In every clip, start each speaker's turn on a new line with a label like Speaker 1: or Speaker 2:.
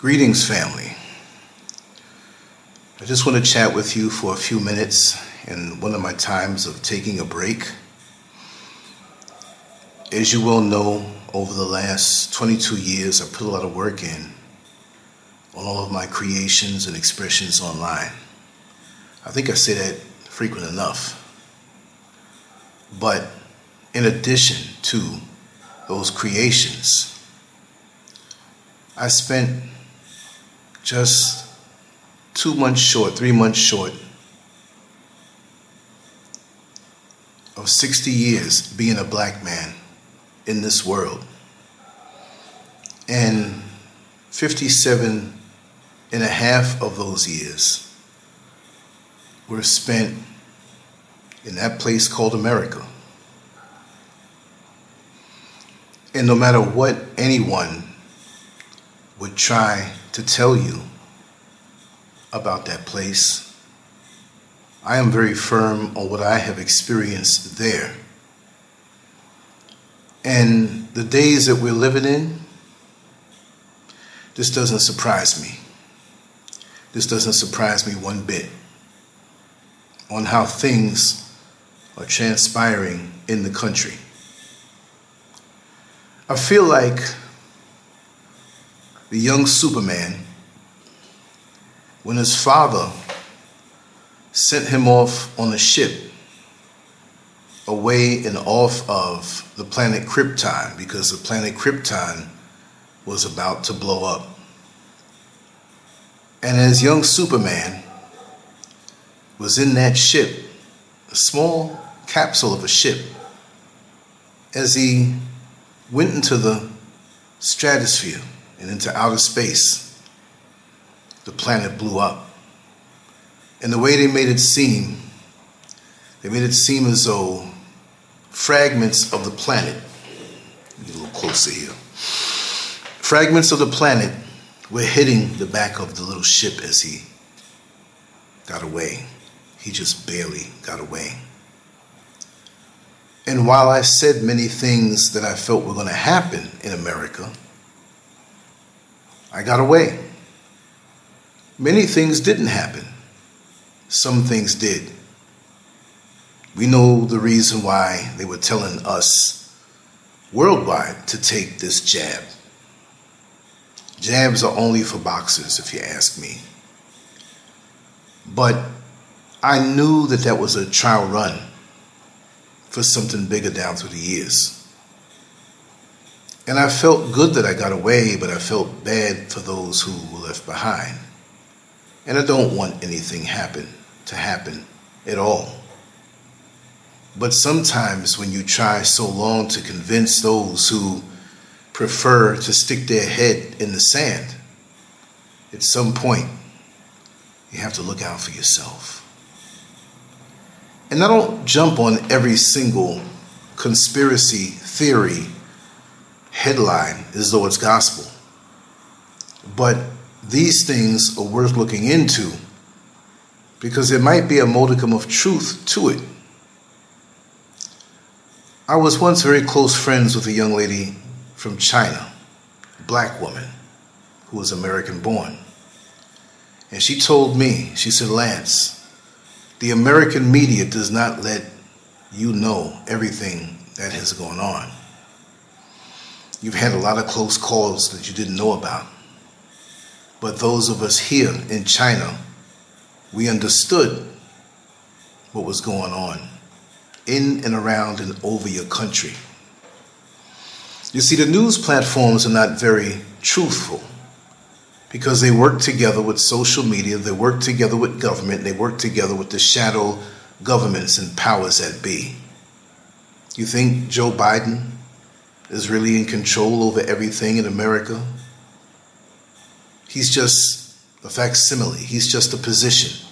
Speaker 1: Greetings, family. I just want to chat with you for a few minutes in one of my times of taking a break. As you well know, over the last 22 years, I put a lot of work in on all of my creations and expressions online. I think I say that frequent enough. But in addition to those creations, I spent just two months short, three months short of 60 years being a black man in this world. And 57 and a half of those years were spent in that place called America. And no matter what anyone would try to tell you about that place, I am very firm on what I have experienced there. And the days that we're living in, this doesn't surprise me. This doesn't surprise me one bit on how things are transpiring in the country. I feel like the young Superman, when his father sent him off on a ship away and off of the planet Krypton because the planet Krypton was about to blow up. And as young Superman was in that ship, a small capsule of a ship, as he went into the stratosphere and into outer space, the planet blew up. And the way they made it seem, they made it seem as though fragments of the planet, get a little closer here, fragments of the planet were hitting the back of the little ship as he got away. He just barely got away. And while I said many things that I felt were going to happen in America, I got away. Many things didn't happen. Some things did. We know the reason why they were telling us worldwide to take this jab. Jabs are only for boxers, if you ask me. But I knew that that was a trial run for something bigger down through the years. And I felt good that I got away, but I felt bad for those who were left behind. And I don't want anything happen to happen at all. But sometimes when you try so long to convince those who prefer to stick their head in the sand, at some point you have to look out for yourself. And I don't jump on every single conspiracy theory headline as though it's gospel. But these things are worth looking into because there might be a modicum of truth to it. I was once very close friends with a young lady from China, a black woman who was American born. And she told me, she said, Lance, the American media does not let you know everything that has gone on. You've had a lot of close calls that you didn't know about. But those of us here in China, we understood what was going on in and around and over your country. You see, the news platforms are not very truthful because they work together with social media, they work together with government, they work together with the shadow governments and powers that be. You think Joe Biden is really in control over everything in America? He's just a facsimile, he's just a position.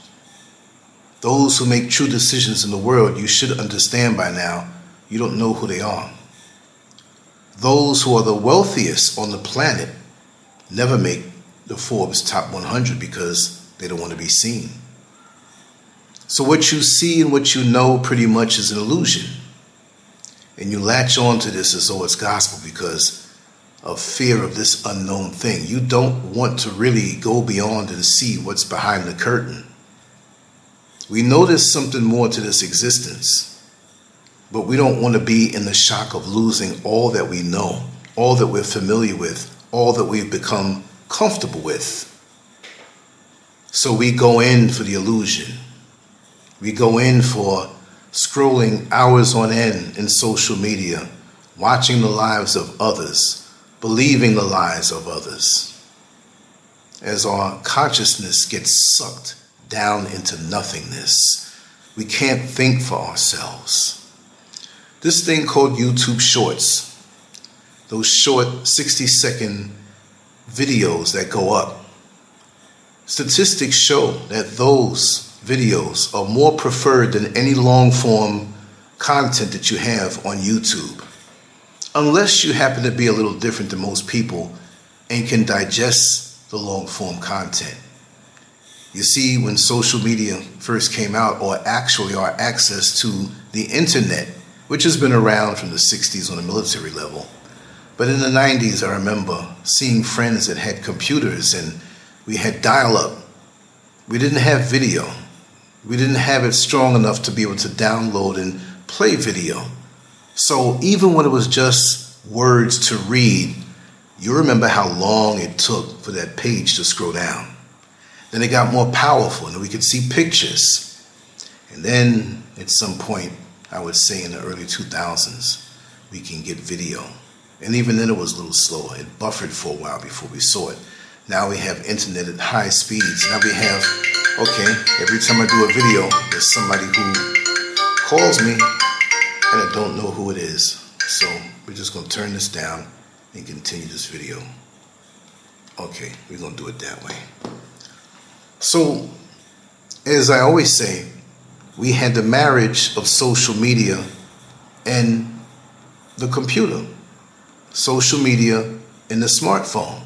Speaker 1: Those who make true decisions in the world, you should understand by now, you don't know who they are. Those who are the wealthiest on the planet never make the Forbes top 100 because they don't want to be seen. So, what you see and what you know pretty much is an illusion. And you latch on to this as though it's gospel because of fear of this unknown thing. You don't want to really go beyond and see what's behind the curtain. We know there's something more to this existence, but we don't want to be in the shock of losing all that we know, all that we're familiar with, all that we've become comfortable with. So we go in for the illusion. We go in for scrolling hours on end in social media, watching the lives of others, believing the lies of others. As our consciousness gets sucked down into nothingness, we can't think for ourselves. This thing called YouTube Shorts, those short 60 second videos that go up, statistics show that those videos are more preferred than any long form content that you have on YouTube unless you happen to be a little different than most people and can digest the long form content. You see, when social media first came out, or actually our access to the internet, which has been around from the 60s on a military level, but in the 90s, I remember seeing friends that had computers and we had dial up. We didn't have video. We didn't have it strong enough to be able to download and play video. So even when it was just words to read, you remember how long it took for that page to scroll down. Then it got more powerful and we could see pictures. And then at some point, I would say in the early 2000s, we can get video. And even then it was a little slower. It buffered for a while before we saw it. Now we have internet at high speeds. Now we have, okay, every time I do a video, there's somebody who calls me and I don't know who it is. So we're just gonna turn this down and continue this video. Okay, we're gonna do it that way. So, as I always say, we had the marriage of social media and the computer, social media and the smartphone.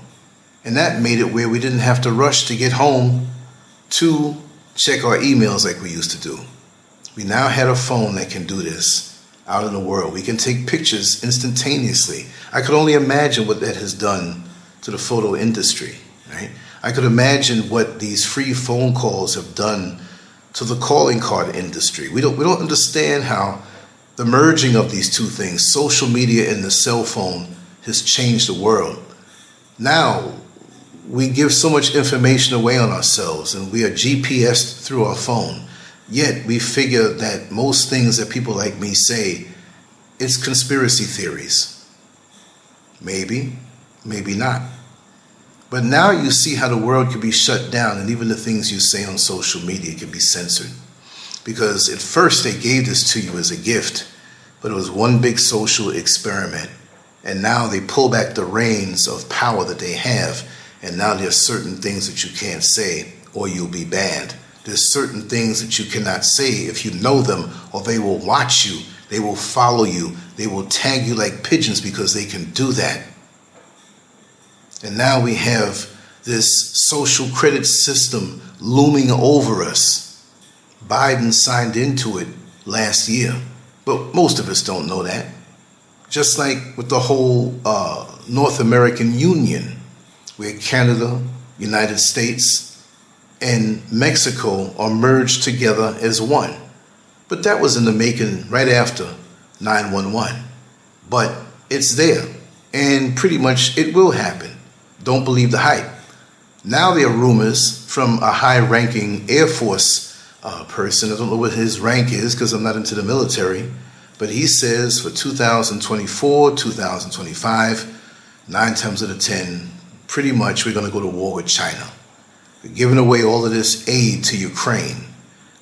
Speaker 1: And that made it where we didn't have to rush to get home to check our emails like we used to do. We now had a phone that can do this out in the world. We can take pictures instantaneously. I could only imagine what that has done to the photo industry, right? I could imagine what these free phone calls have done to the calling card industry. We don't we don't understand how the merging of these two things, social media and the cell phone, has changed the world. Now we give so much information away on ourselves and we are GPS through our phone. Yet we figure that most things that people like me say, it's conspiracy theories. Maybe, maybe not. But now you see how the world can be shut down, and even the things you say on social media can be censored. Because at first they gave this to you as a gift, but it was one big social experiment. And now they pull back the reins of power that they have, and now there's certain things that you can't say or you'll be banned. There's certain things that you cannot say if you know them, or they will watch you, they will follow you, they will tag you like pigeons because they can do that. And now we have this social credit system looming over us. Biden signed into it last year, but most of us don't know that. Just like with the whole uh, North American Union, where Canada, United States, and Mexico are merged together as one. But that was in the making right after 911. But it's there, and pretty much it will happen. Don't believe the hype. Now there are rumors from a high ranking Air Force uh, person. I don't know what his rank is because I'm not into the military. But he says for 2024, 2025, nine times out of 10, pretty much we're going to go to war with China. We're giving away all of this aid to Ukraine.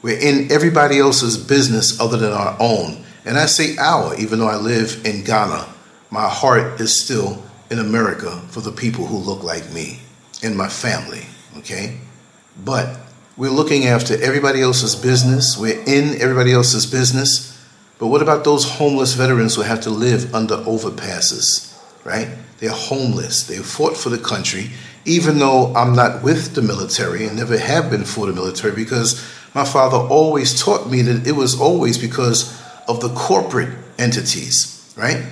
Speaker 1: We're in everybody else's business other than our own. And I say our, even though I live in Ghana, my heart is still in America for the people who look like me and my family, okay? But we're looking after everybody else's business. We're in everybody else's business. But what about those homeless veterans who have to live under overpasses, right? They're homeless. They fought for the country even though I'm not with the military and never have been for the military, because my father always taught me that it was always because of the corporate entities, right?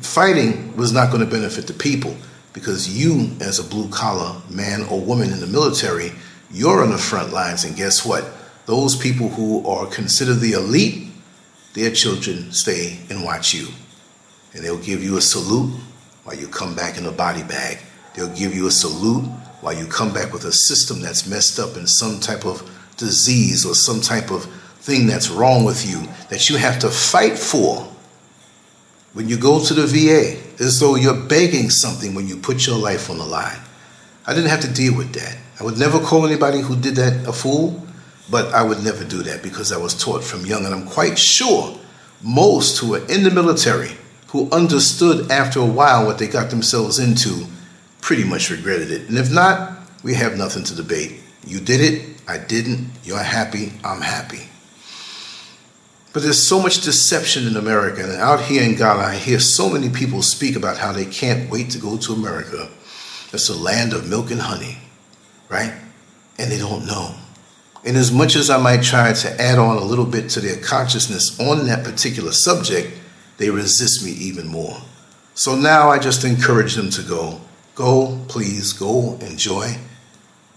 Speaker 1: fighting was not going to benefit the people because you, as a blue collar man or woman in the military, you're on the front lines. And guess what? Those people who are considered the elite, their children stay and watch you. And they'll give you a salute while you come back in a body bag. They'll give you a salute while you come back with a system that's messed up in some type of disease or some type of thing that's wrong with you that you have to fight for. When you go to the VA, as though you're begging something when you put your life on the line. I didn't have to deal with that. I would never call anybody who did that a fool, but I would never do that because I was taught from young, and I'm quite sure most who are in the military who understood after a while what they got themselves into pretty much regretted it. And if not, we have nothing to debate. You did it, I didn't, you're happy, I'm happy. But there's so much deception in America. And out here in Ghana, I hear so many people speak about how they can't wait to go to America. It's a land of milk and honey, right? And they don't know. And as much as I might try to add on a little bit to their consciousness on that particular subject, they resist me even more. So now I just encourage them to go. Go, please, go, enjoy.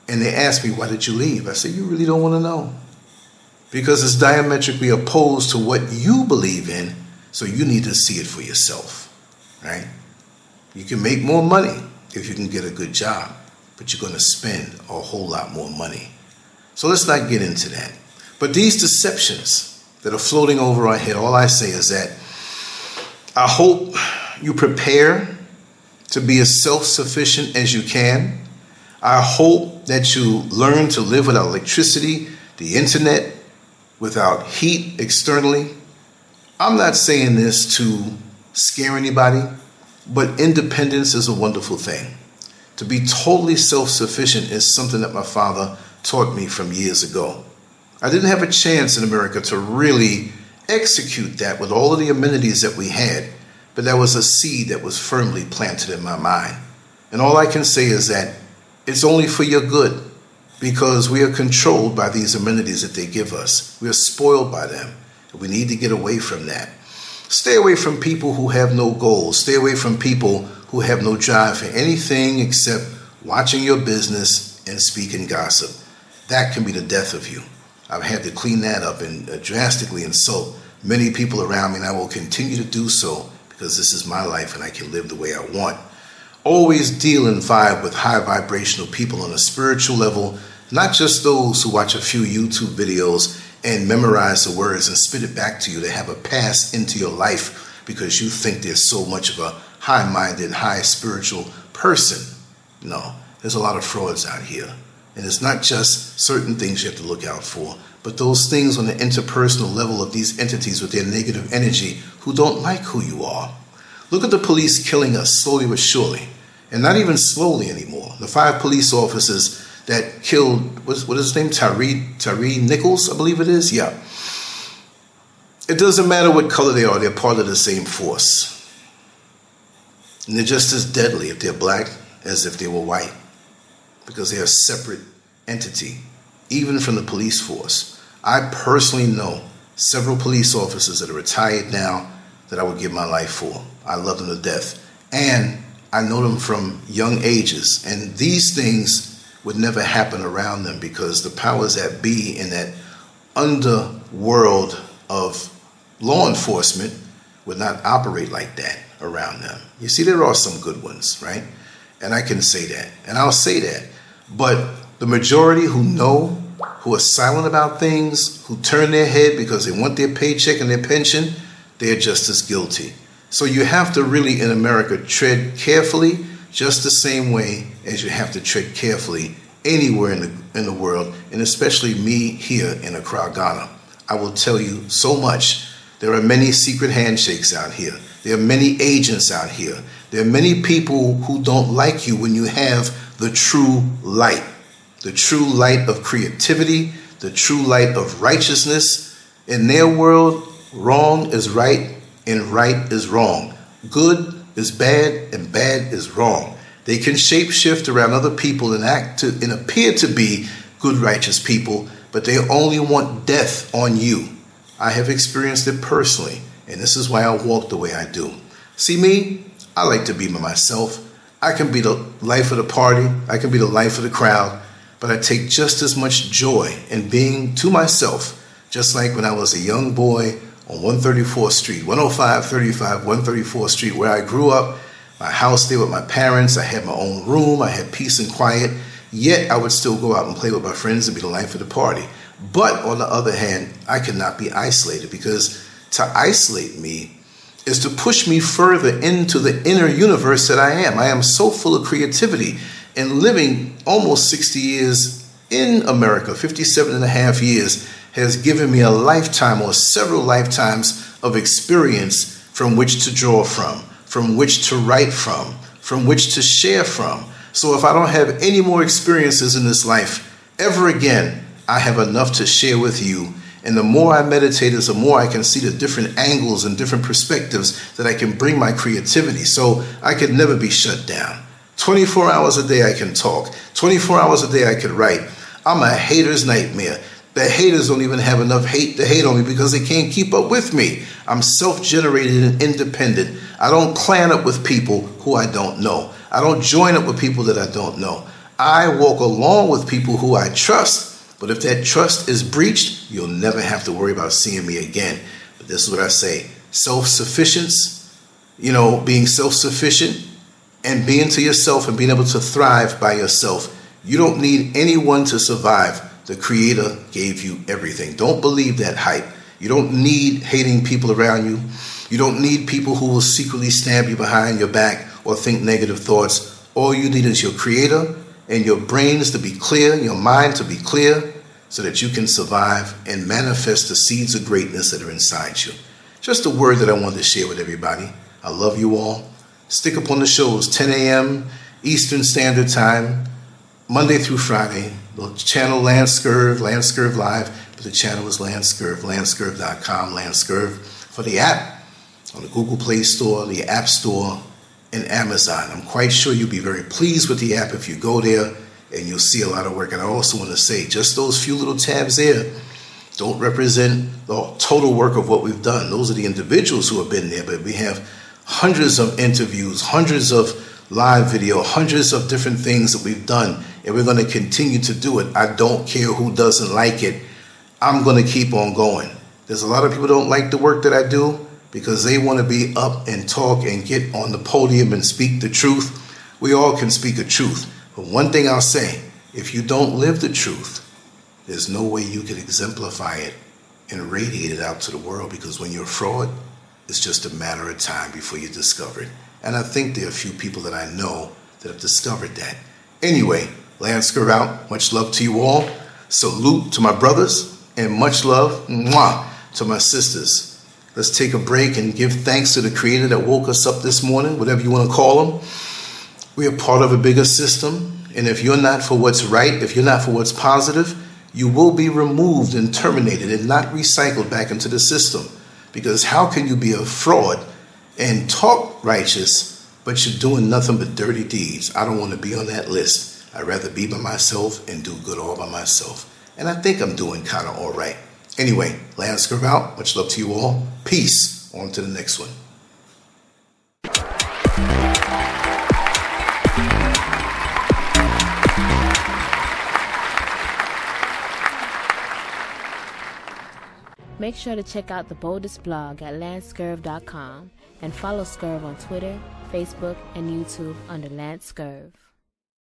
Speaker 1: And they ask me, why did you leave? I say, you really don't want to know. Because it's diametrically opposed to what you believe in, so you need to see it for yourself, right? You can make more money if you can get a good job, but you're going to spend a whole lot more money. So let's not get into that. But these deceptions that are floating over our head, all I say is that I hope you prepare to be as self sufficient as you can. I hope that you learn to live without electricity, the internet, without heat externally. I'm not saying this to scare anybody, but independence is a wonderful thing. To be totally self sufficient is something that my father taught me from years ago. I didn't have a chance in America to really execute that with all of the amenities that we had, but that was a seed that was firmly planted in my mind. And all I can say is that it's only for your good because we are controlled by these amenities that they give us. We are spoiled by them. We need to get away from that. Stay away from people who have no goals. Stay away from people who have no drive for anything except watching your business and speaking gossip. That can be the death of you. I've had to clean that up and uh, drastically insult many people around me, and I will continue to do so because this is my life and I can live the way I want. Always deal and vibe with high vibrational people on a spiritual level, not just those who watch a few YouTube videos and memorize the words and spit it back to you to have a pass into your life because you think there's so much of a high minded, high spiritual person. No, there's a lot of frauds out here. And it's not just certain things you have to look out for, but those things on the interpersonal level of these entities with their negative energy who don't like who you are. Look at the police killing us slowly but surely, and not even slowly anymore. The five police officers that killed, what is, his name? Tyre, Tyre Nichols, I believe it is? Yeah. It doesn't matter what color they are, they're part of the same force. And they're just as deadly if they're black as if they were white because they're a separate entity, even from the police force. I personally know several police officers that are retired now that I would give my life for. I love them to death. And I know them from young ages. And these things would never happen around them because the powers that be in that underworld of law enforcement would not operate like that around them. You see, there are some good ones, right? And I can say that. And I'll say that. But the majority who know, who are silent about things, who turn their head because they want their paycheck and their pension, they're just as guilty. So you have to really, in America, tread carefully, just the same way as you have to tread carefully anywhere in the, in the world, and especially me here in Accra, Ghana. I will tell you so much. There are many secret handshakes out here. There are many agents out here. There are many people who don't like you when you have the true light, the true light of creativity, the true light of righteousness. In their world, wrong is right and right is wrong. Good is bad and bad is wrong. They can shapeshift around other people and act to and appear to be good, righteous people, but they only want death on you. I have experienced it personally, and this is why I walk the way I do. See, me, I like to be myself. I can be the life of the party, I can be the life of the crowd, but I take just as much joy in being to myself, just like when I was a young boy on 134th Street, 105, 35, 134th Street, where I grew up. My house there with my parents. I had my own room. I had peace and quiet. Yet I would still go out and play with my friends and be the life of the party. But on the other hand, I could not be isolated because to isolate me is to push me further into the inner universe that I am. I am so full of creativity and living almost 60 years in America, 57 and a half years, has given me a lifetime or several lifetimes of experience from which to draw from, from which to write from, from which to share from. So if I don't have any more experiences in this life ever again, I have enough to share with you. And the more I meditate is the more I can see the different angles and different perspectives that I can bring my creativity. So I could never be shut down. 24 hours a day I can talk. 24 hours a day I can write. I'm a hater's nightmare. The haters don't even have enough hate to hate on me because they can't keep up with me. I'm self generated and independent. I don't clan up with people who I don't know. I don't join up with people that I don't know. I walk along with people who I trust, but if that trust is breached, you'll never have to worry about seeing me again. But this is what I say self sufficiency, you know, being self sufficient and being to yourself and being able to thrive by yourself. You don't need anyone to survive. The Creator gave you everything. Don't believe that hype. You don't need hating people around you. You don't need people who will secretly stab you behind your back or think negative thoughts. All you need is your creator and your brains to be clear, your mind to be clear, so that you can survive and manifest the seeds of greatness that are inside you. Just a word that I wanted to share with everybody. I love you all. Stick up on the shows 10 a.m. Eastern Standard Time, Monday through Friday. The channel Lance Scurv, Lance Scurv Live, but the channel is Lance Scurv, lancescurv.com, Lance Scurv. For the app, on the Google Play Store, the App Store, and Amazon. I'm quite sure you'll be very pleased with the app if you go there and you'll see a lot of work. And I also want to say, just those few little tabs there don't represent the total work of what we've done. Those are the individuals who have been there, but we have hundreds of interviews, hundreds of live video, hundreds of different things that we've done, and we're going to continue to do it. I don't care who doesn't like it. I'm going to keep on going. There's a lot of people don't like the work that I do because they want to be up and talk and get on the podium and speak the truth. We all can speak a truth. But one thing I'll say if you don't live the truth, there's no way you can exemplify it and radiate it out to the world because when you're a fraud, it's just a matter of time before you discover it. And I think there are a few people that I know that have discovered that. Anyway, Lance out. Much love to you all. Salute to my brothers and much love mwah, to my sisters. Let's take a break and give thanks to the Creator that woke us up this morning, whatever you want to call Him. We are part of a bigger system, and if you're not for what's right, if you're not for what's positive, you will be removed and terminated and not recycled back into the system. Because how can you be a fraud and talk righteous, but you're doing nothing but dirty deeds? I don't want to be on that list. I'd rather be by myself and do good all by myself. And I think I'm doing kind of all right. Anyway, Lance out. Much love to you all. Peace. On to the next one.
Speaker 2: Make sure to check out the boldest blog at lancescurv.com and follow Scurv on Twitter, Facebook, and YouTube under Lance.